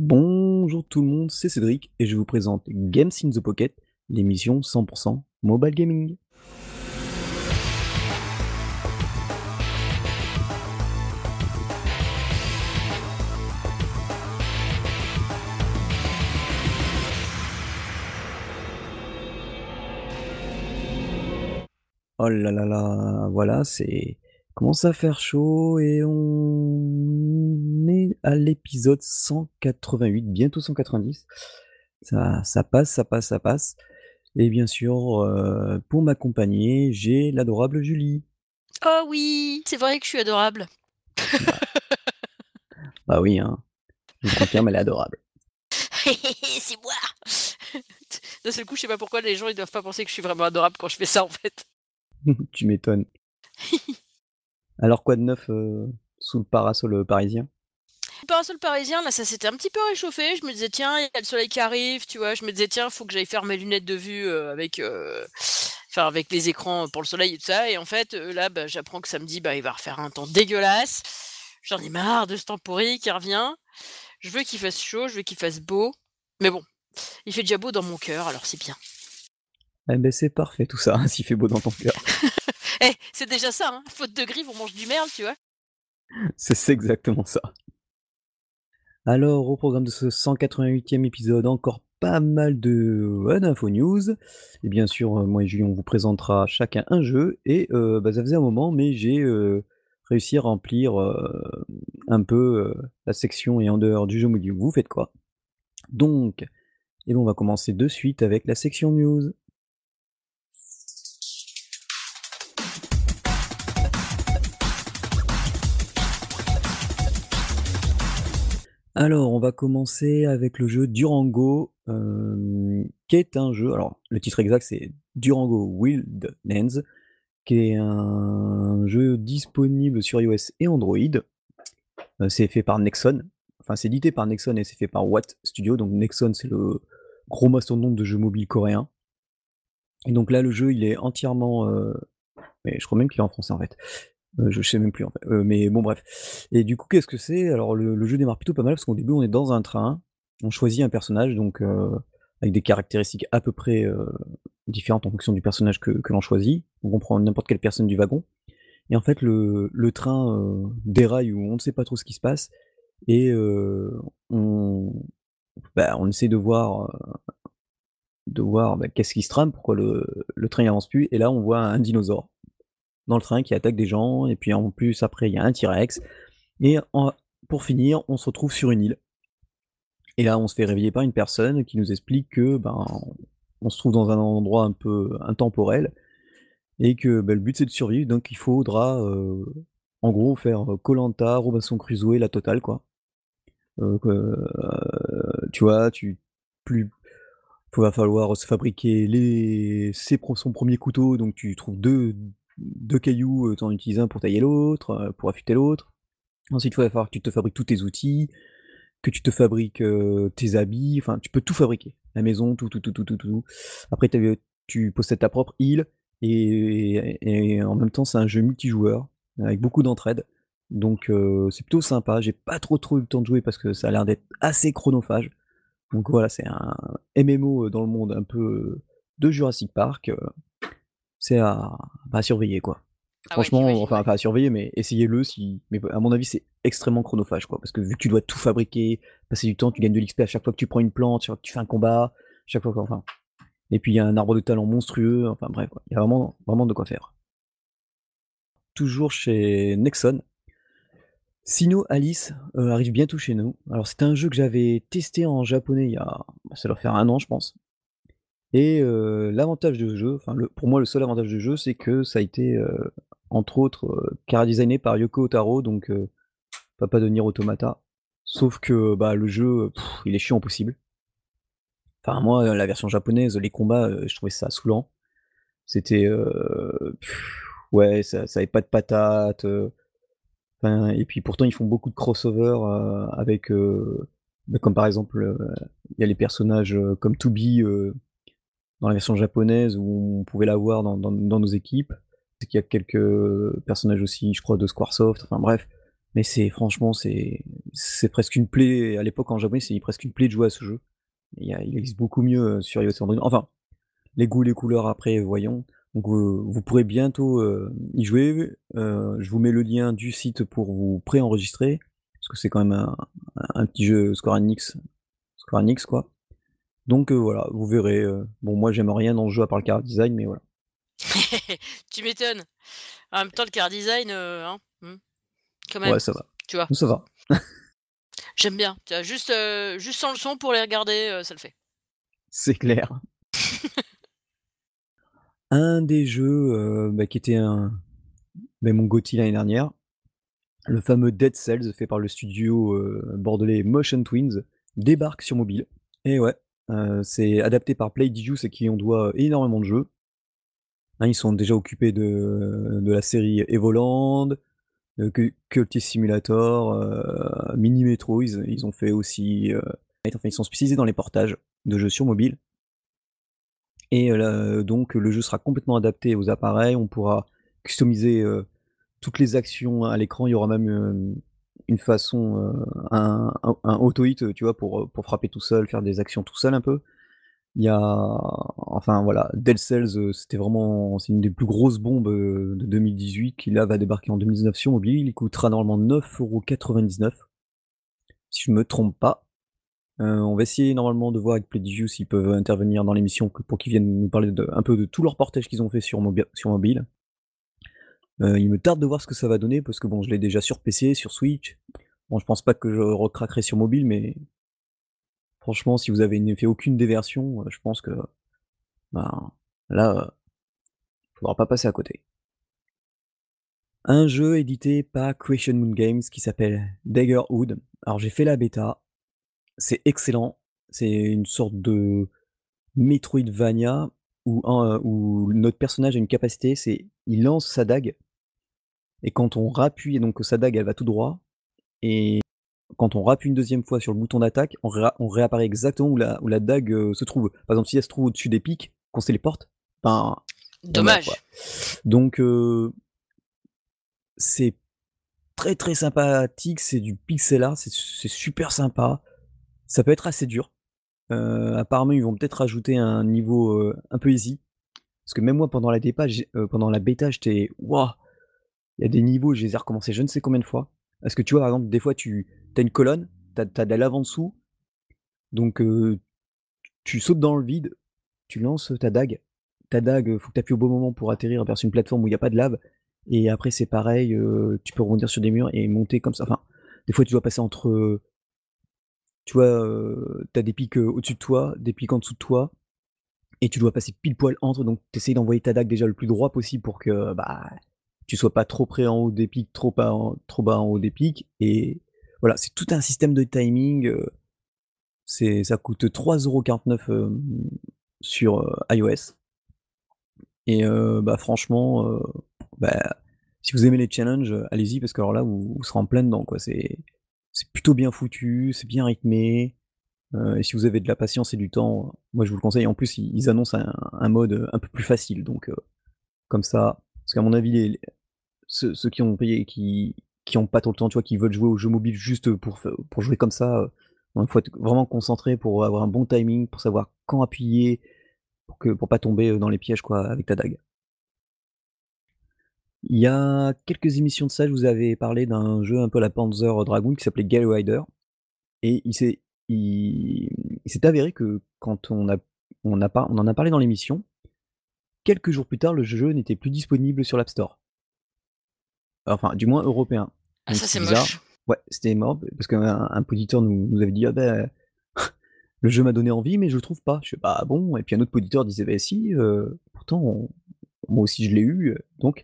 Bonjour tout le monde, c'est Cédric et je vous présente Games in the Pocket, l'émission 100% mobile gaming. Oh là là là, voilà, c'est commence à faire chaud et on est à l'épisode 188, bientôt 190. Ça, ça passe, ça passe, ça passe. Et bien sûr, euh, pour m'accompagner, j'ai l'adorable Julie. Oh oui, c'est vrai que je suis adorable. Bah oui, hein. Je confirme, elle est adorable. c'est moi. D'un seul coup, je sais pas pourquoi les gens ils doivent pas penser que je suis vraiment adorable quand je fais ça en fait. tu m'étonnes. Alors quoi de neuf euh, sous le parasol euh, parisien? Le parasol parisien, là, ça s'était un petit peu réchauffé. Je me disais, tiens, il y a le soleil qui arrive, tu vois. Je me disais, tiens, faut que j'aille faire mes lunettes de vue euh, avec, enfin, avec les écrans pour le soleil et tout ça. Et en fait, là, bah, j'apprends que samedi, bah, il va refaire un temps dégueulasse. J'en ai marre de ce temps pourri qui revient. Je veux qu'il fasse chaud, je veux qu'il fasse beau. Mais bon, il fait déjà beau dans mon cœur, alors c'est bien. Eh ben c'est parfait tout ça, s'il fait beau dans ton cœur. Eh, c'est déjà ça, hein. Faute de grive, on mange du merde, tu vois. C'est exactement ça. Alors, au programme de ce 188e épisode, encore pas mal de info news. Et bien sûr, euh, moi et Julien, on vous présentera chacun un jeu. Et euh, bah, ça faisait un moment, mais j'ai euh, réussi à remplir un peu la section et en dehors du jeu. Vous faites quoi? Donc, et bon, on va commencer de suite avec la section news. Alors, on va commencer avec le jeu Durango, qui est un jeu alors le titre exact c'est Durango Wildlands, qui est un jeu disponible sur iOS et Android. c'est fait par Nexon, enfin c'est édité par Nexon et c'est fait par Watt Studio, donc Nexon c'est le gros mastodonte de jeux mobiles coréens. Et donc là le jeu il est entièrement, mais je crois même qu'il est en français en fait. Euh, je sais même plus en fait. Euh, mais bon bref. Et du coup, qu'est-ce que c'est? Alors le jeu démarre plutôt pas mal parce qu'au début on est dans un train, on choisit un personnage donc euh, avec des caractéristiques à peu près, différentes en fonction du personnage que l'on choisit. On prend n'importe quelle personne du wagon et en fait le train, déraille ou on ne sait pas trop ce qui se passe et on bah, on essaie de voir, de voir, bah, qu'est-ce qui se trame, pourquoi le le train avance plus et là on voit un dinosaure dans le train qui attaque des gens, et puis en plus après il y a un T-Rex, et pour finir on se retrouve sur une île. Et là on se fait réveiller par une personne qui nous explique que ben on se trouve dans un endroit un peu intemporel, et que ben, le but c'est de survivre, donc il faudra euh, en gros faire Colanta, Robinson Crusoe, la totale quoi. Euh, euh, tu vois, tu plus il va falloir se fabriquer les, son premier couteau, donc tu trouves deux, deux cailloux, tu en utilises un pour tailler l'autre, pour affûter l'autre. Ensuite, il va falloir que tu te fabriques tous tes outils, que tu te fabriques tes habits, enfin, tu peux tout fabriquer. La maison, tout, tout, tout, tout, tout, tout. Après, tu possèdes ta propre île, et, en même temps, c'est un jeu multijoueur, avec beaucoup d'entraide. Donc, c'est plutôt sympa. J'ai pas trop trop eu le temps de jouer parce que ça a l'air d'être assez chronophage. Donc voilà, c'est un MMO dans le monde un peu de Jurassic Park c'est à, bah, surveiller quoi. Ah Franchement, enfin pas à surveiller, mais essayez-le si. Mais à mon avis, c'est extrêmement chronophage quoi, parce que vu que tu dois tout fabriquer, passer du temps, tu gagnes de l'XP à chaque fois que tu prends une plante, chaque fois que tu fais un combat, chaque fois enfin. Et puis il y a un arbre de talent monstrueux, enfin bref, il y a vraiment, vraiment de quoi faire. Toujours chez Nexon. Sino Alice euh, arrive bientôt chez nous. Alors c'est un jeu que j'avais testé en japonais il y a, ça doit faire un an je pense. Et l'avantage du jeu, enfin pour moi le seul avantage du jeu, c'est que ça a été, entre autres, car designé par Yoko Otaro, donc papa de Nier Automata. Sauf que, bah, le jeu, il est chiant possible. Enfin moi, la version japonaise, les combats, je trouvais ça saoulant. C'était, ouais, ça ça avait pas de patates, et puis pourtant ils font beaucoup de crossover, avec, bah, comme par exemple, il y a les personnages, comme Toubi, dans la version japonaise où on pouvait l'avoir dans, dans, nos équipes. C'est qu'il y a quelques personnages aussi, je crois, de Squaresoft. Enfin bref, Mais c'est franchement, c'est presque une plaie à l'époque en japonais, c'est presque une plaie de jouer à ce jeu. Il existe beaucoup mieux, heu, sur iOS et Android. Enfin, les goûts, les couleurs après, voyons. Donc heu, vous pourrez bientôt, heu, y jouer. Je vous mets le lien du site pour vous préenregistrer, parce que c'est quand même un un petit jeu Square Enix Square Enix quoi. Donc heu, voilà, vous verrez, heu, bon moi j'aime rien dans le jeu à part le chara design, mais voilà. Tu m'étonnes. En même temps le chara design, heu, hein, mmh, quand Ouais, même, ça va. tu vois? Ça va. J'aime bien, tu vois? Juste, juste sans le son pour les regarder, ça le fait. C'est clair. Un des jeux, bah, qui était un beh, mon GOTY l'année dernière, le fameux Dead Cells fait par le studio, bordelais Motion Twins, débarque sur mobile. Et ouais, heu, c'est adapté par Playdigious à qui on doit énormément de jeux. Hein, ils sont déjà occupés de de la série Evoland, Cu Cultist Simulator, Mini Metro, ils ont fait aussi, enfin ils sont spécialisés dans les portages de jeux sur mobile. Et donc le jeu sera complètement adapté aux appareils, on pourra customiser, toutes les actions à l'écran. Il y aura même, une façon, heu, un un un auto hit, tu vois? Pour, frapper tout seul, faire des actions tout seul un peu. Il y a enfin voilà, Dead heu, c'était vraiment c'est une des plus grosses bombes, heu, de 2018 qui là va débarquer en 2019 sur mobile. Il coûtera normalement 9,99 €. Si je me trompe pas. On va essayer normalement de voir avec Playdigious s'ils peuvent intervenir dans l'émission pour qu'ils viennent nous parler un peu de tous leurs portages qu'ils ont fait sur mobile. Heu, il me tarde de voir ce que ça va donner parce que bon, je l'ai déjà sur PC, sur Switch. Bon, je pense pas que je recraquerai sur mobile, mais franchement, si vous avez fait aucune des versions, heu, je pense que, ben, là, heu, faudra pas passer à côté. Un jeu édité par Creation Moon Games qui s'appelle Daggerhood. Alors j'ai fait la bêta, c'est excellent, c'est une sorte de Metroidvania où où notre personnage a une capacité, c'est il lance sa dague et quand on rappuie donc sa dague elle va tout droit et quand on rappuie une 2e fois sur le bouton d'attaque, on réa on réapparaît exactement où la où la dague, heu, se trouve. Par exemple, si elle se trouve au-dessus des pics, qu'on se téléporte, ben, on meurt quoi. Dommage. Donc heu c'est très, très sympathique, c'est du pixel art, c'est super sympa. Ça peut être assez dur. Heu, apparemment, ils vont peut-être rajouter un niveau, heu, un peu easy. Parce que même moi pendant la dépa pendant la bêta, j'étais: «Waouh!» Il y a des niveaux, je les ai recommencés je ne sais combien de fois. Parce que tu vois, par exemple, des fois tu as une colonne, tu as de la lave en dessous, donc heu, tu sautes dans le vide, tu lances ta dague. Ta dague, faut que tu appuies au bon moment pour atterrir vers une plateforme où il y a pas de lave et après c'est pareil, heu, tu peux rebondir sur des murs et monter comme ça. Enfin, des fois tu dois passer entre, tu vois, heu, tu as des pics, au-dessus de toi, des pics en dessous de toi et tu dois passer pile poil entre, donc tu essayes d'envoyer ta dague déjà le plus droit possible pour que, bah, tu sois pas trop près en haut des pics, trop bas en haut des pics et voilà, c'est tout un système de timing, heu, c'est ça coûte 3,49 €, hem, sur, heu, iOS. Et bah, franchement, bah, si vous aimez les challenges, allez-y parce que alors là, vous vous serez en plein dedans, quoi. C'est c'est plutôt bien foutu, c'est bien rythmé, et si vous avez de la patience et du temps, moi je vous le conseille. En plus, ils annoncent un un mode, un peu plus facile donc comme ça parce qu'à mon avis, les ceux qui ont payé qui qui pas trop le temps, tu vois, qui veulent jouer aux jeux mobiles juste pour pour jouer comme ça, bon, il faut être vraiment concentré pour avoir un bon timing, pour savoir quand appuyer, pour que pour pas tomber, heu, dans les pièges, quoi, avec ta dague. Il y a quelques émissions de ça, je vous avais parlé d'un jeu un peu la Panzer Dragoon qui s'appelait Gale Rider et il s'est il il s'est avéré que quand on a on on en a parlé dans l'émission, quelques jours plus tard, le jeu n'était plus disponible sur l'App Store. Enfin, du moins européen, Ah donc ça, c'est moche. Ouais, c'était mort parce qu'un un poditeur nous nous avait dit: «Ah bah, le jeu m'a donné envie, mais je le trouve pas». Je fais: «Bah bon?» et puis un autre poditeur disait: «Beh si, heu, pourtant on moi aussi je l'ai eu, heu», donc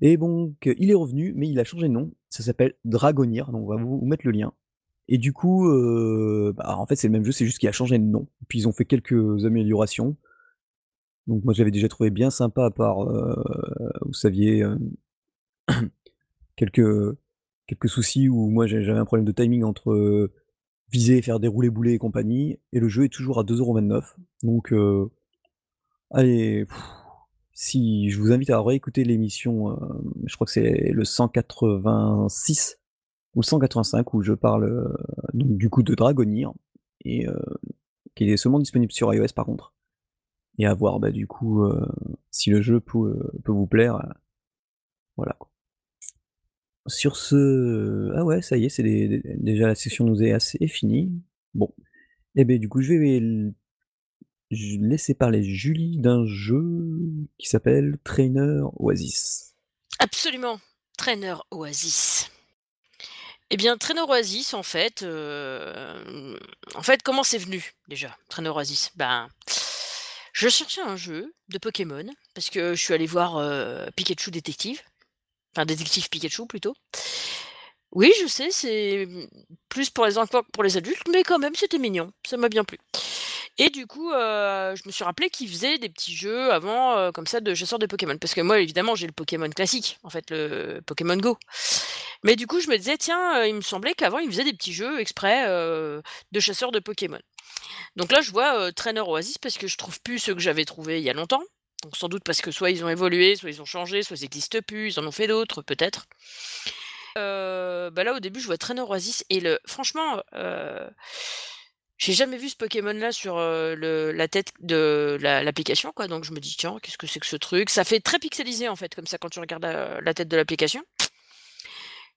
et donc il est revenu, mais il a changé de nom. Ça s'appelle Dragonir, donc on va vous vous mettre le lien et du coup, heu, bah, en fait, c'est le même jeu, c'est juste qu'il a changé de nom. Puis ils ont fait quelques améliorations. Donc moi, je l'avais déjà trouvé bien sympa par, heu, vous saviez, quelques, heu, quelques soucis où moi j'a j'avais un problème de timing entre, viser, faire des roulés boulés et compagnie et le jeu est toujours à 2,29 € donc heu allez, si je vous invite à réécouter l'émission, hem, je crois que c'est le 186. ou 185 où je parle, heu, donc du coup de Dragonir et qui est seulement disponible sur iOS par contre et à voir, bah, du coup, si le jeu peut, peut vous plaire, voilà quoi. Sur ce ah ouais, ça y est, c'est dé dé déjà la session nous est assez finie. Bon et beh, du coup, je vais laisser parler Julie d'un jeu qui s'appelle Trainer Oasis. Absolument, Trainer Oasis. Et bien, Trainer Oasis, en fait, hem, en fait, comment c'est venu déjà, Trainer Oasis? Ben, je cherchais un jeu de Pokémon parce que je suis allée voir, heu, Pikachu Détective, enfin Détective Pikachu plutôt. Oui, je sais, c'est, plus pour les enfants pour les adultes, mais quand même, c'était mignon, ça m'a bien plu. Et du coup, heu, je me suis rappelé qu'ils faisaient des petits jeux avant, heu, comme ça de chasseurs de Pokémon. Parce que moi, évidemment, j'ai le Pokémon classique, en fait, le Pokémon Go. Mais du coup, je me disais: «Tiens, heu, il me semblait qu'avant, ils faisaient des petits jeux exprès, de chasseurs de Pokémon». Donc là, je vois, Trainer Oasis parce que je trouve plus ceux que j'avais trouvés il y a longtemps. Donc sans doute parce que soit ils ont évolué, soit ils ont changé, soit ils existent plus, ils en ont fait d'autres peut-être. Heu, bah, là, au début, je vois Trainer Oasis et le franchement, heu, j'ai jamais vu ce Pokémon-là sur, le la tête de la l'application, quoi. Donc je me dis: «Tiens, qu'est-ce que c'est que ce truc?» ça fait très pixelisé, en fait, comme ça, quand tu regardes, heu, la tête de l'application.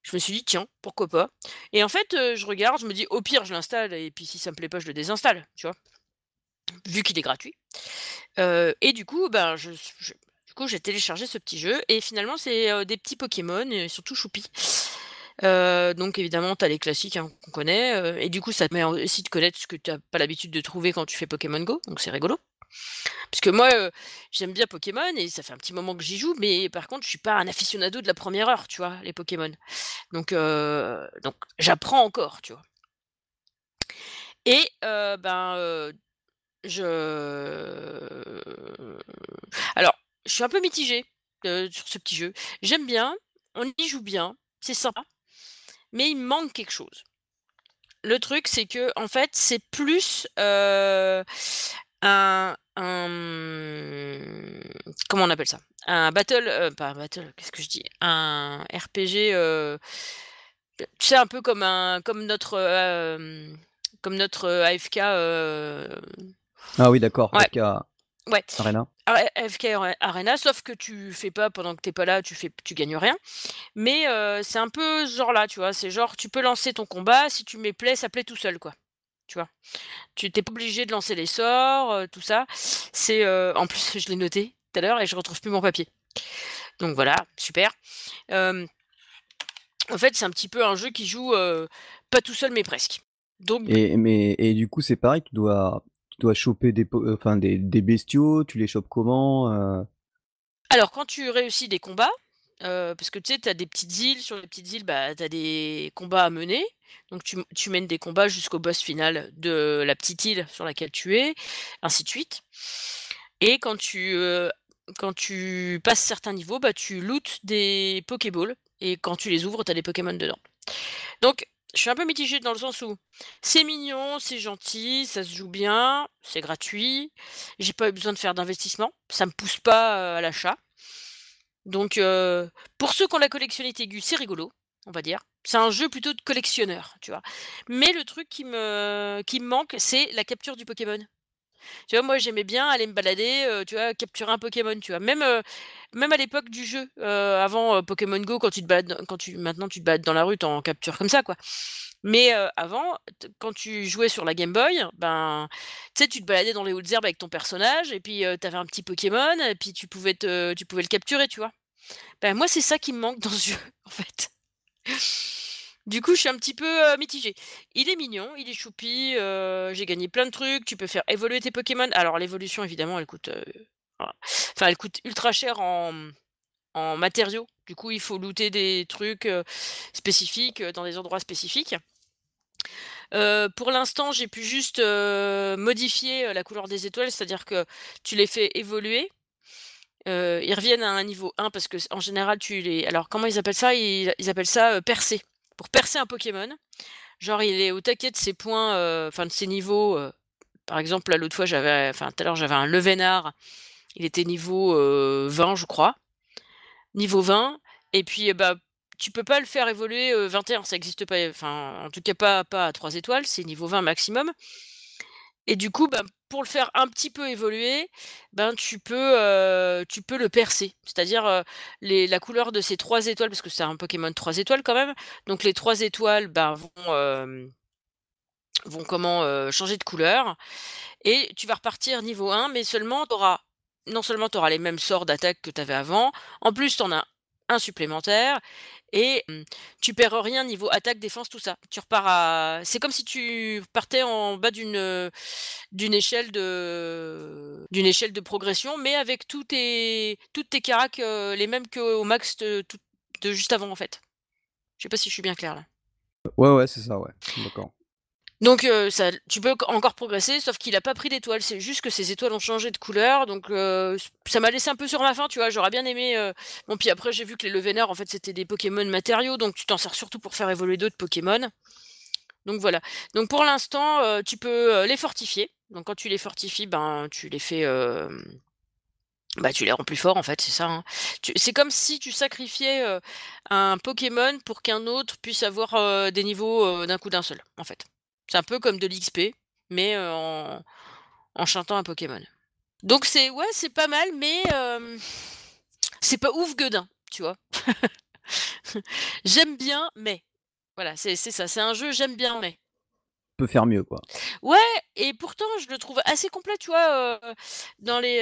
Je me suis dit: «Tiens, pourquoi pas?» et en fait, je regarde, je me dis: «Au pire, je l'installe et puis si ça me plaît pas, je le désinstalle», tu vois? Vu qu'il est gratuit. Et du coup, ben, du coup, j'ai téléchargé ce petit jeu et finalement, c'est, des petits Pokémon et ils sont tout choupis. Heu, donc évidemment, tu as les classiques, hein, qu'on connaît, et du coup, ça te met en aussi de connaître ce que tu as pas l'habitude de trouver quand tu fais Pokémon Go, donc c'est rigolo. Parce que moi, j'aime bien Pokémon et ça fait un petit moment que j'y joue, mais par contre, je suis pas un aficionado de la 1re heure, tu vois? Les Pokémon. Donc donc j'apprends encore, tu vois? Et ben, je alors, je suis un peu mitigée, heu, sur ce petit jeu. J'aime bien, on y joue bien, c'est sympa, mais il manque quelque chose. Le truc, c'est qu'en fait, c'est plus, heu, un comment on appelle ça? Un battle, heu, pas un battle, qu'est-ce que je dis? Un RPG, tu sais, un peu comme un comme notre, comme notre, AFK, Ah oui, d'accord, ouais, ouais, Arena. A AFK Are Arena, sauf que tu fais pas pendant que tu es pas là, tu fais tu gagnes rien. Mais heu, c'est un peu ce genre-là, tu vois? C'est genre, tu peux lancer ton combat, si tu mets play, ça play tout seul, quoi, tu vois? Tu tu es pas obligé de lancer les sorts, heu, tout ça. C'est, heu en plus, je l'ai noté tout à l'heure et je retrouve plus mon papier. Donc voilà, super. En fait, c'est un petit peu un jeu qui joue, pas tout seul, mais presque. Donc Et mais et du coup, c'est pareil, tu dois tu dois choper des bestiaux, tu les chopes comment, heu? Alors quand tu réussis des combats, heu, parce que tu sais, tu as des petites îles, sur les petites îles, bah, tu as des combats à mener. Donc tu tu mènes des combats jusqu'au boss final de la petite île sur laquelle tu es, ainsi de suite. Et quand tu, heu, quand passes certains niveaux, bah, tu lootes des Pokéballs et quand tu les ouvres, tu as des Pokémon dedans. Donc je suis un peu mitigée dans le sens où c'est mignon, c'est gentil, ça se joue bien, c'est gratuit, j'ai pas eu besoin de faire d'investissement, ça me pousse pas, heu, à l'achat. Donc heu, pour ceux qui ont la collectionnite aiguë, c'est rigolo, on va dire. C'est un jeu plutôt de collectionneur, tu vois? Mais le truc qui me qui me manque, c'est la capture du Pokémon. Tu vois, moi, j'aimais bien aller me balader, heu, tu vois, capturer un Pokémon, tu vois? Même, heu, même à l'époque du jeu, heu, avant, Pokémon Go, quand tu te balades quand tu maintenant tu te balades dans la rue, tu en captures comme ça, quoi. Mais avant, quand tu jouais sur la Game Boy, ben, tu sais, tu te baladais dans les hautes herbes avec ton personnage et puis, heu, tu un petit Pokémon et puis tu pouvais te tu pouvais le capturer, tu vois? Bah, moi, c'est ça qui me manque dans ce jeu, en fait. Du coup, je suis un petit peu, mitigée. Il est mignon, il est choupi, j'ai gagné plein de trucs, tu peux faire évoluer tes Pokémon. Alors l'évolution, évidemment, elle coûte, enfin, elle coûte ultra cher en, matériaux. Du coup, il faut looter des trucs, spécifiques, dans des endroits spécifiques. Pour l'instant, j'ai pu juste, modifier, la couleur des étoiles, c'est-à-dire que tu les fais évoluer. Ils reviennent à un niveau 1 parce que en général, tu les alors comment ils appellent ça? Ils ils appellent ça, percer. Pour percer un Pokémon, genre il est au taquet de ses points, heu, enfin de ses niveaux, heu, par exemple, là, l'autre fois, j'avais enfin tout à l'heure, j'avais un Levénard, il était niveau, heu, 20, je crois. Niveau 20 et puis, bah, tu peux pas le faire évoluer, heu, 21, ça existe pas, enfin, en tout cas pas pas à 3 étoiles, c'est niveau 20 maximum et du coup, ben, pour le faire un petit peu évoluer, ben, tu peux, heu, tu peux le percer. C'est-à-dire, les la couleur de ces 3 étoiles, parce que c'est un Pokémon 3 étoiles quand même, donc les 3 étoiles, ben, vont, hem, vont comment, changer de couleur et tu vas repartir niveau 1, mais seulement auras non seulement tu auras les mêmes sorts d'attaque que tu avais avant, en plus tu en as un supplémentaire et mmh, tu perds rien niveau attaque, défense, tout ça. Tu repars à c'est comme si tu partais en bas d'une, heu, d'une échelle de d'une échelle de progression, mais avec tous tes toutes tes caracs, heu, les mêmes qu'au max de de juste avant, en fait. Je sais pas si je suis bien claire là? Ouais, ouais, c'est ça, ouais. D'accord. Donc ça tu peux encore progresser, sauf qu'il a pas pris d'étoiles. C'est juste que ces étoiles ont changé de couleur, donc heu, ça m'a laissé un peu sur ma faim, tu vois? J'aurais bien aimé, heu bon puis après j'ai vu que les Levener en fait c'était des Pokémon matériaux, donc tu t'en sers surtout pour faire évoluer d'autres Pokémon. Donc voilà. Donc pour l'instant, tu peux, les fortifier. Donc quand tu les fortifies, ben, tu les fais, bah, tu les rends plus forts en fait, c'est ça, hein. C'est comme si tu sacrifiais, un Pokémon pour qu'un autre puisse avoir, des niveaux, d'un coup d'un seul, en fait. C'est un peu comme de l'XP, mais en en chantant un Pokémon. Donc c'est ouais, c'est pas mal, mais c'est pas ouf Gueudin, tu vois? J'aime bien, mais voilà, c'est ça, c'est un jeu j'aime bien, mais. Peut faire mieux, quoi. Ouais et pourtant je le trouve assez complet, tu vois? Dans les,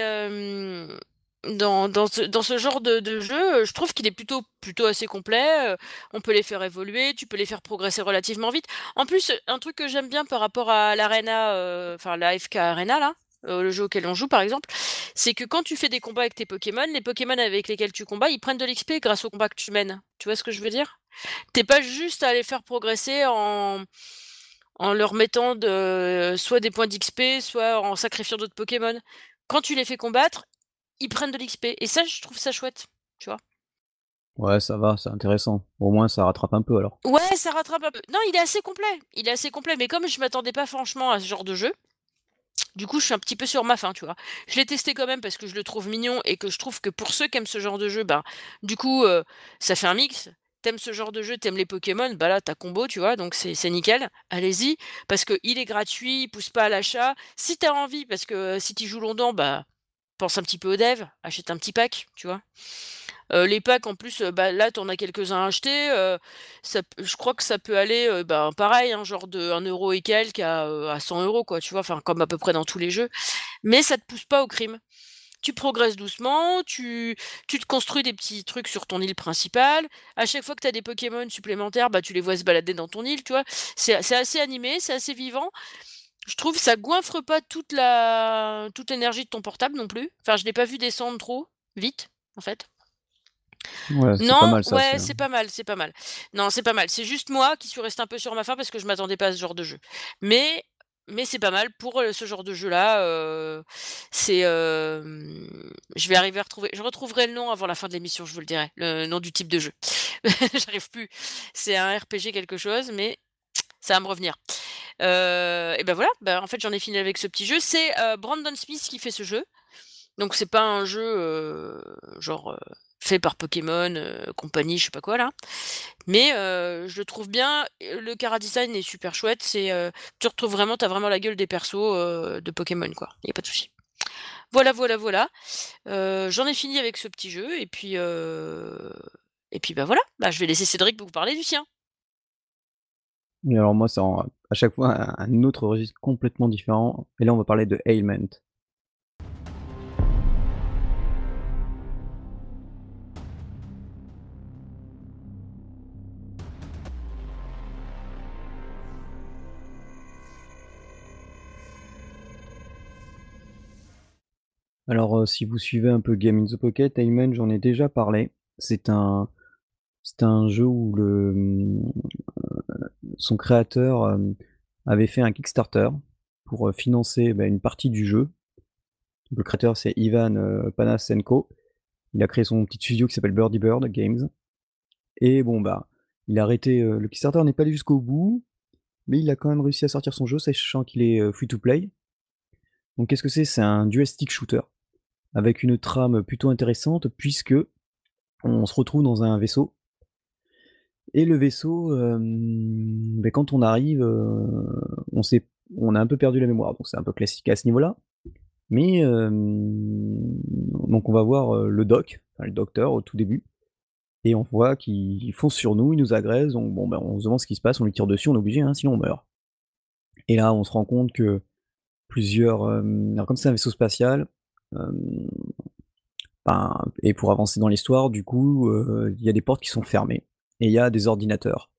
dans dans ce dans ce genre de de jeu, heu, je trouve qu'il est plutôt plutôt assez complet, heu, on peut les faire évoluer, tu peux les faire progresser relativement vite. En plus, un truc que j'aime bien par rapport à l'Arena, heu, enfin l'AFK Arena là, le jeu auquel on joue par exemple, c'est que quand tu fais des combats avec tes Pokémon, les Pokémon avec lesquels tu combats, ils prennent de l'XP grâce au combat que tu mènes. Tu vois ce que je veux dire? Tu es pas juste à les faire progresser en en leur mettant soit des points d'XP, soit en sacrifiant d'autres Pokémon. Quand tu les fais combattre, ils prennent de l'XP et ça, je trouve ça chouette, tu vois? Ouais, ça va, c'est intéressant. Au moins ça rattrape un peu alors. Ouais, ça rattrape un peu. Non, il est assez complet, il est assez complet, mais comme je m'attendais pas franchement à ce genre de jeu, du coup, je suis un petit peu sur ma faim, tu vois? Je l'ai testé quand même parce que je le trouve mignon et que je trouve que pour ceux qui aiment ce genre de jeu, ben, du coup, heu, ça fait un mix. Tu aimes ce genre de jeu, tu aimes les Pokémon, bah là, tu as combo, tu vois? Donc c'est nickel. Allez-y, parce qu'il est gratuit, il pousse pas à l'achat. Si tu as envie, parce que si tu y joues longtemps, bah, pense un petit peu aux devs, achète un petit pack, tu vois? Heu, les packs en plus, bah, là, tu en as quelques-uns à acheter, p je crois que ça peut aller, heu, ben, pareil, hein, genre de 1 € et quelques à, à 100 € quoi, tu vois? Comme à peu près dans tous les jeux, mais ça te pousse pas au crime. Tu progresses doucement, tu tu te construis des petits trucs sur ton île principale. À chaque fois que tu as des Pokémon supplémentaires, bah, tu les vois se balader dans ton île, tu vois? C'est assez animé, c'est assez vivant. Je trouve ça goinfre pas toute la toute l'énergie de ton portable non plus. Enfin, je l'ai pas vu descendre trop vite, en fait. Ouais, c'est pas Non, mal ça, c'est ouais, c'est pas mal, c'est pas mal. Non, c'est pas mal. C'est juste moi qui suis restée un peu sur ma faim parce que je m'attendais pas à ce genre de jeu. Mais mais c'est pas mal pour, heu, ce genre de jeu-là, heu, c'est, hem, je vais arriver à retrouver je retrouverai le nom avant la fin de l'émission, je vous le dirai, le nom du type de jeu. J'arrive plus. C'est un RPG quelque chose, mais ça va me revenir. Heu et bah, voilà, bah, en fait, j'en ai fini avec ce petit jeu. C'est, heu, Brandon Smith qui fait ce jeu. Donc c'est pas un jeu, heu, genre, fait par Pokémon, compagnie, je sais pas quoi là. Mais je le trouve bien le chara design est super chouette. C'est, tu retrouves vraiment tu as vraiment la gueule des persos, de Pokémon, quoi. Y a pas de souci. Voilà, voilà, voilà. J'en ai fini avec ce petit jeu et puis, et puis, bah, voilà. Bah, je vais laisser Cédric vous parler du sien. Alors moi, c'est à chaque fois un autre registre complètement différent et là, on va parler de Ailment. Alors, heu, si vous suivez un peu Game in the Pocket, Ailment, j'en ai déjà parlé. C'est un c'est un jeu où le, son créateur, hem, avait fait un Kickstarter pour, heu, financer, bah, une partie du jeu. Le créateur, c'est Ivan, heu, Panasenko. Il a créé son petit studio qui s'appelle Birdie Bird Games et bon, bah, il a arrêté, le Kickstarter n'est pas allé jusqu'au bout, mais il a quand même réussi à sortir son jeu, sachant qu'il est, free to play. Donc qu'est-ce que c'est? C'est un dual stick shooter avec une trame plutôt intéressante puisque on se retrouve dans un vaisseau Et le vaisseau, hem, beh, quand on arrive, heu, on a un peu perdu la mémoire, donc c'est un peu classique à ce niveau-là. Mais, hem, donc on va voir, le doc, le docteur au tout début. Et on voit qu'il fonce sur nous, il nous agresse, donc bon, ben, on se demande ce qui se passe, on lui tire dessus, on est obligé, hein, sinon on meurt. Et là, on se rend compte que plusieurs, alors comme c'est un vaisseau spatial, ben et pour avancer dans l'histoire, du coup, il y a des portes qui sont fermées et il y a des ordinateurs.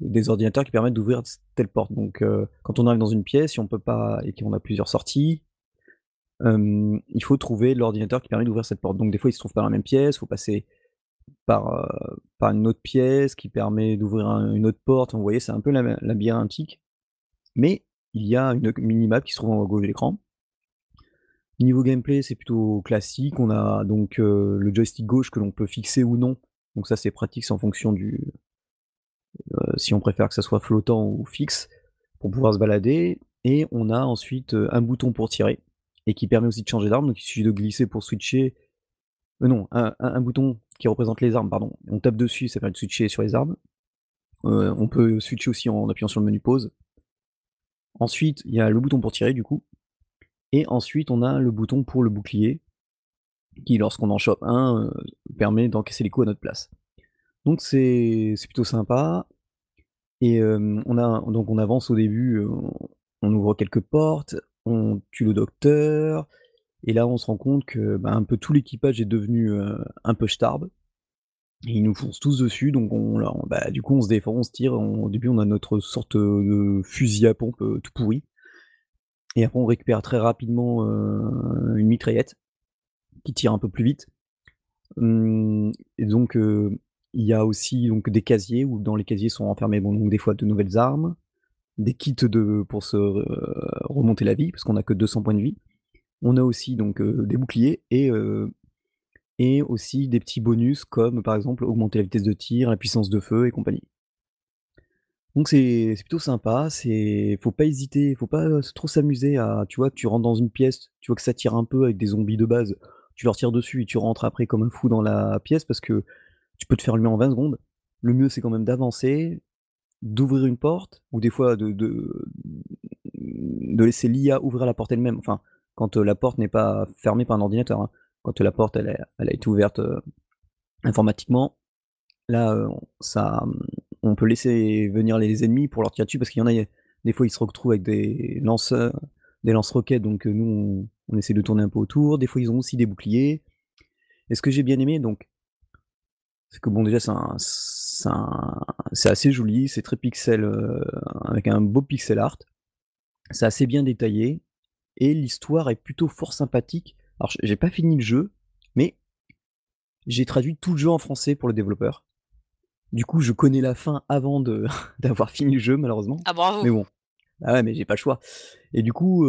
Des ordinateurs qui permettent d'ouvrir telle porte. Donc, heu, quand on arrive dans une pièce, si on peut pas et qu'on a plusieurs sorties, il faut trouver l'ordinateur qui permet d'ouvrir cette porte. Donc des fois, il se trouve pas dans la même pièce, il faut passer par, heu, par une autre pièce qui permet d'ouvrir un une autre porte. Vous voyez, c'est un peu laba labyrinthique. Mais il y a une mini-map qui se trouve en gauche de l'écran. Niveau gameplay, c'est plutôt classique. On a donc, heu, le joystick gauche que l'on peut fixer ou non. Donc ça, c'est pratique, c'est en fonction du heu, si on préfère que ça soit flottant ou fixe, pour pouvoir se balader et on a ensuite, heu, un bouton pour tirer et qui permet aussi de changer d'arme. Donc il suffit de glisser pour switcher heu, non, un bouton qui représente les armes, pardon. On tape dessus, ça permet de switcher sur les armes. Heu, on peut switcher aussi en appuyant sur le menu pause. Ensuite, il y a le bouton pour tirer du coup et ensuite on a le bouton pour le bouclier qui lorsqu'on en chope un, heu, permet d'encaisser les coups à notre place. Donc c'est plutôt sympa. Et hem, on a donc on avance au début, heu, on ouvre quelques portes, on tue le docteur. Et là on se rend compte que, ben, un peu tout l'équipage est devenu, un peu starbs et ils nous foncent tous dessus donc on bah, du coup on se défend, on se tire, au début on a notre sorte, de fusil à pompe, tout pourri. Et après on récupère très rapidement, une mitraillette qui tire un peu plus vite. Mmh et donc, il y a aussi donc des casiers où dans les casiers sont renfermés, bon, donc des fois de nouvelles armes, des kits de pour se re remonter la vie parce qu'on a que 200 points de vie. On a aussi donc, des boucliers et et aussi des petits bonus comme par exemple augmenter la vitesse de tir, la puissance de feu et compagnie. Donc c'est plutôt sympa, c'est faut pas hésiter, faut pas, trop s'amuser à tu vois, tu rentres dans une pièce, tu vois que ça tire un peu avec des zombies de base, tu leur tires dessus et tu rentres après comme un fou dans la pièce parce que tu peux te faire allumer en 20 secondes. Le mieux, c'est quand même d'avancer, d'ouvrir une porte ou des fois de de laisser l'IA ouvrir la porte elle-même, enfin, quand, heu, la porte n'est pas fermée par un ordinateur, hein. Quand, heu, la porte elle été ouverte, heu, informatiquement, là, ça, on peut laisser venir les ennemis pour leur tirer dessus parce qu'il y en a, des fois ils se retrouvent avec des lanceurs des lance-roquettes donc, nous on essaie de tourner un peu autour. Des fois ils ont aussi des boucliers et ce que j'ai bien aimé donc c'est que bon déjà c'est assez joli, c'est très pixel, heu, avec un beau pixel art. C'est assez bien détaillé et l'histoire est plutôt fort sympathique. Alors j'ai pas fini le jeu, mais j'ai traduit tout le jeu en français pour le développeur. Du coup, je connais la fin avant de d'avoir fini le jeu malheureusement, Ah bravo! mais bon. Bah ouais, mais j'ai pas le choix et du coup,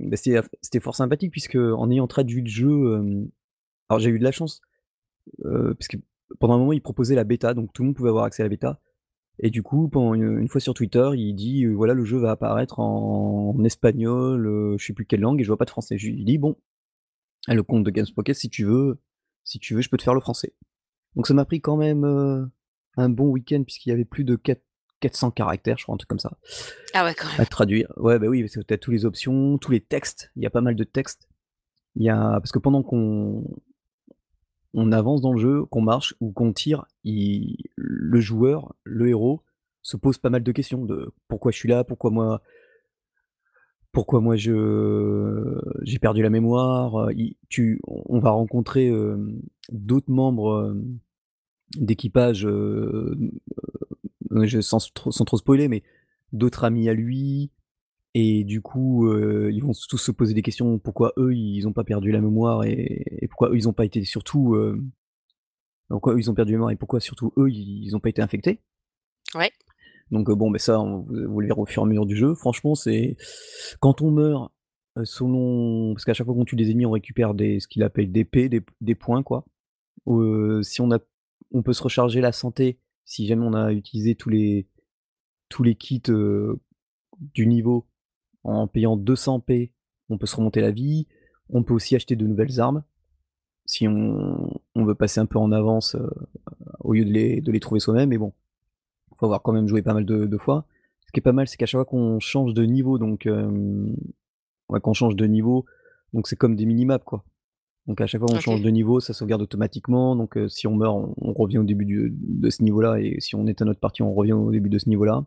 bah, c'était fort sympathique puisqu'en ayant traduit le jeu, alors j'ai eu de la chance, heu, puisque pendant un moment, il proposait la bêta, donc tout le monde pouvait avoir accès à la bêta et du coup, une fois sur Twitter, il dit, «Voilà, le jeu va apparaître en espagnol, je sais plus quelle langue et je vois pas de français». Je lui dit: «Bon, le compte de Gamespocket si tu veux si tu veux, je peux te faire le français». Donc ça m'a pris quand même, un bon week-end puisqu'il y avait plus de 4- 400 caractères, je crois, un truc comme ça Ah ouais, quand à même. traduire. Ouais, bah, oui, tu as tous les options, tous les textes, il y a pas mal de textes. Il y a parce que pendant qu'on on avance dans le jeu, qu'on marche ou qu'on tire, il le joueur, le héros, se pose pas mal de questions de: «Pourquoi je suis là? Pourquoi moi?» «Pourquoi moi je j'ai perdu la mémoire?» il tu on va rencontrer, hem, d'autres membres, hem, d'équipage, heu, je sans trop sans trop spoiler, mais d'autres amis à lui et du coup, heu, ils vont tous se poser des questions, pourquoi eux, ils ont pas perdu la mémoire et et pourquoi eux, ils ont pas été surtout, hem pourquoi eux, ils ont perdu la mémoire et pourquoi surtout eux, ils ont pas été infectés Ouais. donc, heu, bon, beh, ça, on vous le verrez au fur et à mesure du jeu. Franchement, c'est quand on meurt, selon parce qu'à chaque fois qu'on tue des ennemis, on récupère des ce qu'il appelle des P, des points, quoi. Si on a on peut se recharger la santé si jamais on a utilisé tous les tous les kits, du niveau en payant 200 P, on peut se remonter la vie. On peut aussi acheter de nouvelles armes si on veut passer un peu en avance, au lieu de les trouver soi-même mais bon, faut avoir quand même joué pas mal de fois. Ce qui est pas mal, c'est qu'à chaque fois qu'on change de niveau donc qu'on change de niveau, donc c'est comme des mini-maps, quoi. Donc à chaque fois qu'on change de niveau, ça sauvegarde automatiquement, donc heu, si on meurt, on on revient au début du de ce niveau-là. Et si on éteint notre partie, on revient au début de ce niveau-là.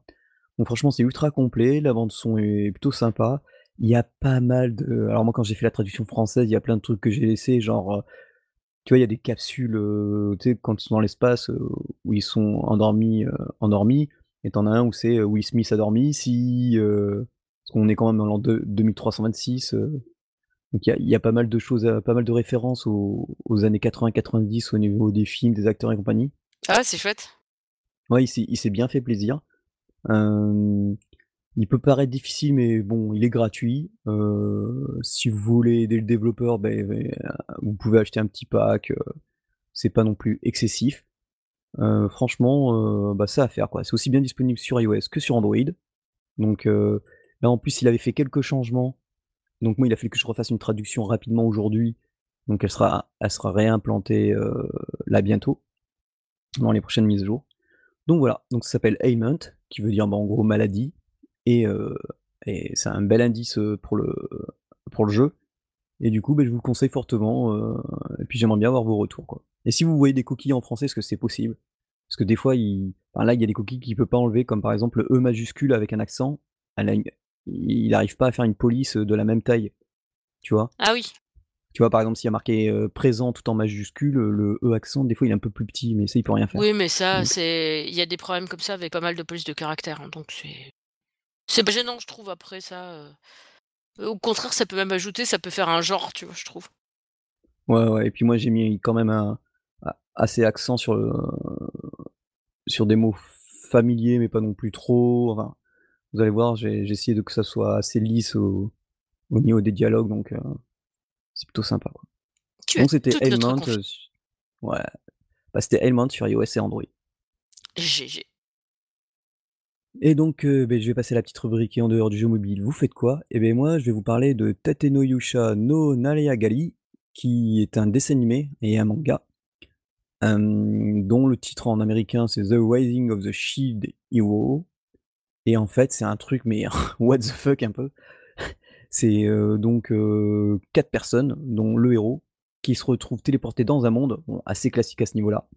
Donc franchement, c'est ultra complet, la bande son est plutôt sympa. Il y a pas mal de alors moi, quand j'ai fait la traduction française, il y a plein de trucs que j'ai laissés, genre, heu, tu vois, il y a des capsules, heu, tu sais, quand ils sont dans l'espace, où ils sont endormis, endormis et tu en as un où c'est, Will Smith a dormi. Ici, heu, parce qu'on est quand même dans l'an deux 2326, heu, donc il y a il y a pas mal de choses, heu, pas mal de références aux aux années 80-90 au niveau des films, des acteurs et compagnie. Ah, c'est chouette. Ouais, il s'est bien fait plaisir. Hem, il peut paraître difficile, mais bon, il est gratuit. Heu, si vous voulez aider le développeur, heu, vous pouvez acheter un petit pack, c'est pas non plus excessif. Franchement, bah, ça à faire, quoi. C'est aussi bien disponible sur iOS que sur Android. Donc là, en plus, il avait fait quelques changements. Donc moi, il a fallu que je refasse une traduction rapidement aujourd'hui. Donc elle sera elle sera réimplantée, heu, là, bientôt, dans les prochaines mises à jour. Donc voilà, donc ça s'appelle Ailment, qui veut dire, bah, en gros maladie et heu et c'est un bel indice, heu, pour le pour le jeu et du coup, beh, je vous le conseille fortement, et puis j'aimerais bien avoir vos retours, quoi. Et si vous voyez des coquilles en français, est-ce que c'est possible? Parce que des fois, il enfin là, il y a des coquilles qu'il peut pas enlever, comme par exemple le E majuscule avec un accent, elle a il arrive pas à faire une police, heu, de la même taille, tu vois? Ah oui. Tu vois, par exemple, s'il y a marqué, présent tout en majuscule, le E accent, des fois, il est un peu plus petit, mais ça, il peut rien faire. Oui, mais ça, Donc c'est il y a des problèmes comme ça avec pas mal de polices de caractère, hein, donc c'est c'est pas gênant, je trouve, après ça, au contraire, ça peut même ajouter, ça peut faire un genre, tu vois, je trouve. Ouais, ouais et puis moi j'ai mis quand même un assez accent sur le sur des mots familiers, mais pas non plus trop, enfin, vous allez voir, j'ai essayé de que ça soit assez lisse au au niveau des dialogues donc heu, c'est plutôt sympa, quoi. Tu as Donc c'était heu, su ouais, bah, c'était Ailment sur iOS et Android. GG. Et donc heu, beh, je vais passer à la petite rubrique et en dehors du jeu mobile, vous faites quoi? Et beh, moi, je vais vous parler de Tatenoyusha no Nareagali, qui est un dessin animé et un manga, dont le titre en américain c'est The Rising of the Shield Hero et en fait, c'est un truc mais what the fuck un peu. C'est, heu, donc heu, 4 personnes, dont le héros, qui se retrouvent téléportés dans un monde, bon assez classique à ce niveau-là.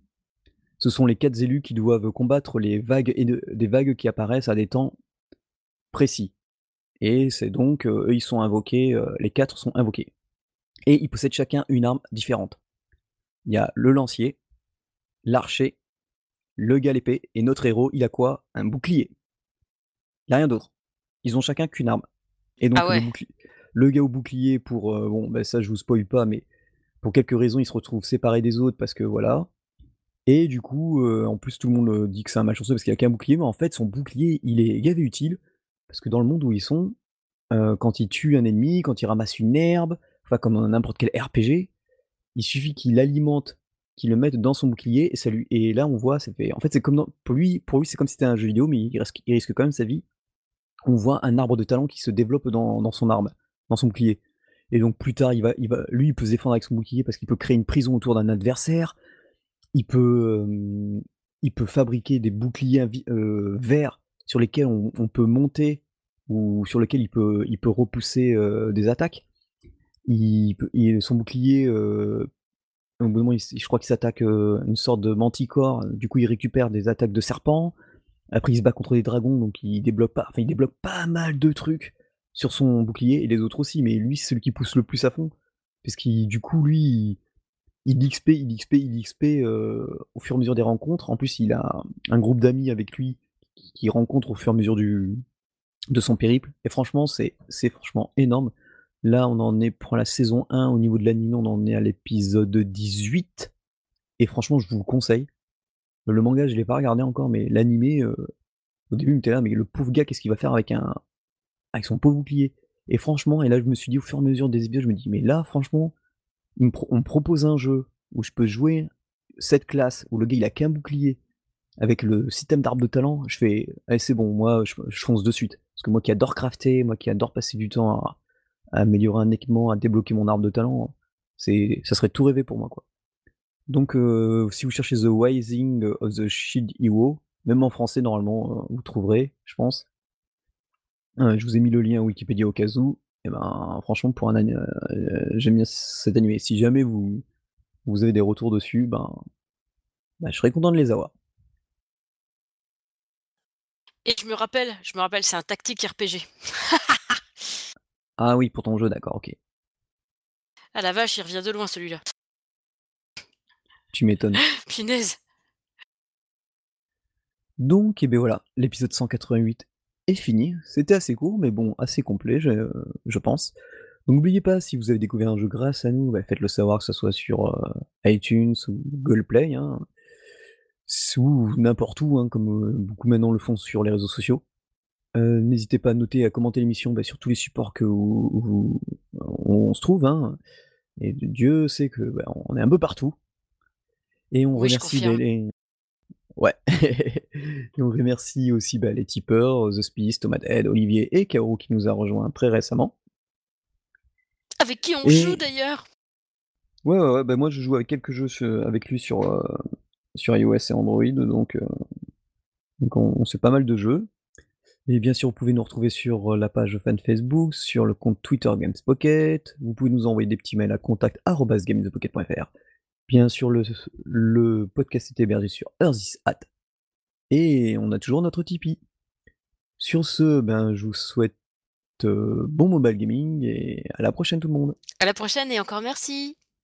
Ce sont les 4 élus qui doivent combattre les vagues et de des vagues qui apparaissent à des temps précis et c'est donc, heu, eux ils sont invoqués, les 4 sont invoqués et ils possèdent chacun une arme différente. Il y a le lancier, l'archer, le gars l'épée et notre héros, il a quoi? Un bouclier. Il y a rien d'autre. Ils ont chacun qu'une arme et Ah donc le bouclier le gars au bouclier pour, heu, bon, bah, ça je vous spoil pas, mais pour quelques raisons, il se retrouve séparé des autres parce que voilà et du coup, heu, en plus tout le monde, heu, dit que c'est un malchanceux parce qu'il a qu'un bouclier, mais en fait son bouclier, il est gavé utile parce que dans le monde où ils sont, quand il tue un ennemi, quand il ramasse une herbe, enfin comme dans n'importe quel RPG, il suffit qu'il alimente, qu'il le mette dans son bouclier et ça lui et là on voit, ça fait en fait c'est comme dans pour lui pour lui c'est comme si c'était un jeu vidéo, mais il risque il risque quand même sa vie. On voit un arbre de talent qui se développe dans son arme, dans son bouclier et donc plus tard il va lui il peut se défendre avec son bouclier parce qu'il peut créer une prison autour d'un adversaire. Il peut, il peut fabriquer des boucliers heu, verts sur lesquels on peut monter ou sur lesquels il peut repousser, heu, des attaques. Il son bouclier, s je crois qu'il s'attaque, une sorte de manticore, du coup il récupère des attaques de serpents. Après il se bat contre des dragons, donc il débloque pas il débloque pas mal de trucs sur son bouclier et les autres aussi, mais lui c'est celui qui pousse le plus à fond. Puisqu'il du coup lui, il il XP, il XP, il XP, heu, au fur et à mesure des rencontres. En plus, il a un groupe d'amis avec lui qui qu'il rencontre au fur et à mesure du de son périple et franchement, c'est c'est franchement énorme. Là, on en est pour la saison 1 au niveau de l'anime, on en est à l'épisode 18 et franchement, je vous le conseille. Le manga, je l'ai pas regardé encore, mais l'animé, heu, au début, il était là: «Mais le pauvre gars, qu'est-ce qu'il va faire avec un avec son pauvre bouclier?» et franchement et là, je me suis dit au fur et à mesure des épisodes, je me dis: «Mais là, franchement, on me propose un jeu où je peux jouer cette classe, où le gars il a qu'un bouclier, avec le système d'arbre de talent, je fais: «Allez c'est bon, moi je fonce de suite». Parce que moi qui adore crafter, moi qui adore passer du temps à à améliorer un équipement, à débloquer mon arbre de talent, c'est ça serait tout rêvé pour moi, quoi. Donc heu, si vous cherchez The Rising of the Shield Hero, Même en français normalement, heu, vous trouverez, je pense. Heu, je vous ai mis le lien Wikipédia au cas où et ben, franchement pour un ani heu, j'aime bien cet animé. Si jamais vous vous avez des retours dessus, ben bah, je serais content de les avoir. Et je me rappelle, je me rappelle, c'est un tactique RPG. Ah oui, pour ton jeu, d'accord, OK. Ah la vache, il revient de loin celui-là. Tu m'étonnes. Punaise! Donc et beh, voilà, l'épisode 188 est fini. C'était assez court, mais bon, assez complet, je je pense. Donc n'oubliez pas, si vous avez découvert un jeu grâce à nous, bah, faites-le savoir, que ça soit sur, heu, iTunes ou Google Play, hein. Ou n'importe où, hein, comme, heu, beaucoup maintenant le font sur les réseaux sociaux. Heu, n'hésitez pas à noter et à commenter l'émission, bah, sur tous les supports que où où on se trouve, hein. Et Dieu sait que, bah, on est un peu partout. Et on Oui, remercie les ouais. Et on remercie aussi, bah, les tipeurs, The Spies, Tomathead, Olivier et Kaoru qui nous a rejoint très récemment. Avec qui on joue d'ailleurs? Ouais, ouais, ouais, bah, moi je joue avec quelques jeux su avec lui sur, heu, sur iOS et Android donc donc on on sait pas mal de jeux. Et bien sûr, vous pouvez nous retrouver sur, la page fan Facebook, sur le compte Twitter Gamespocket. Vous pouvez nous envoyer des petits mails à contact@gamesthepocket.fr. Bien sûr, le podcast est hébergé sur Earthis.at et on a toujours notre Tipeee. Sur ce, ben, je vous souhaite, heu, bon mobile gaming et à la prochaine tout le monde. À la prochaine et encore merci!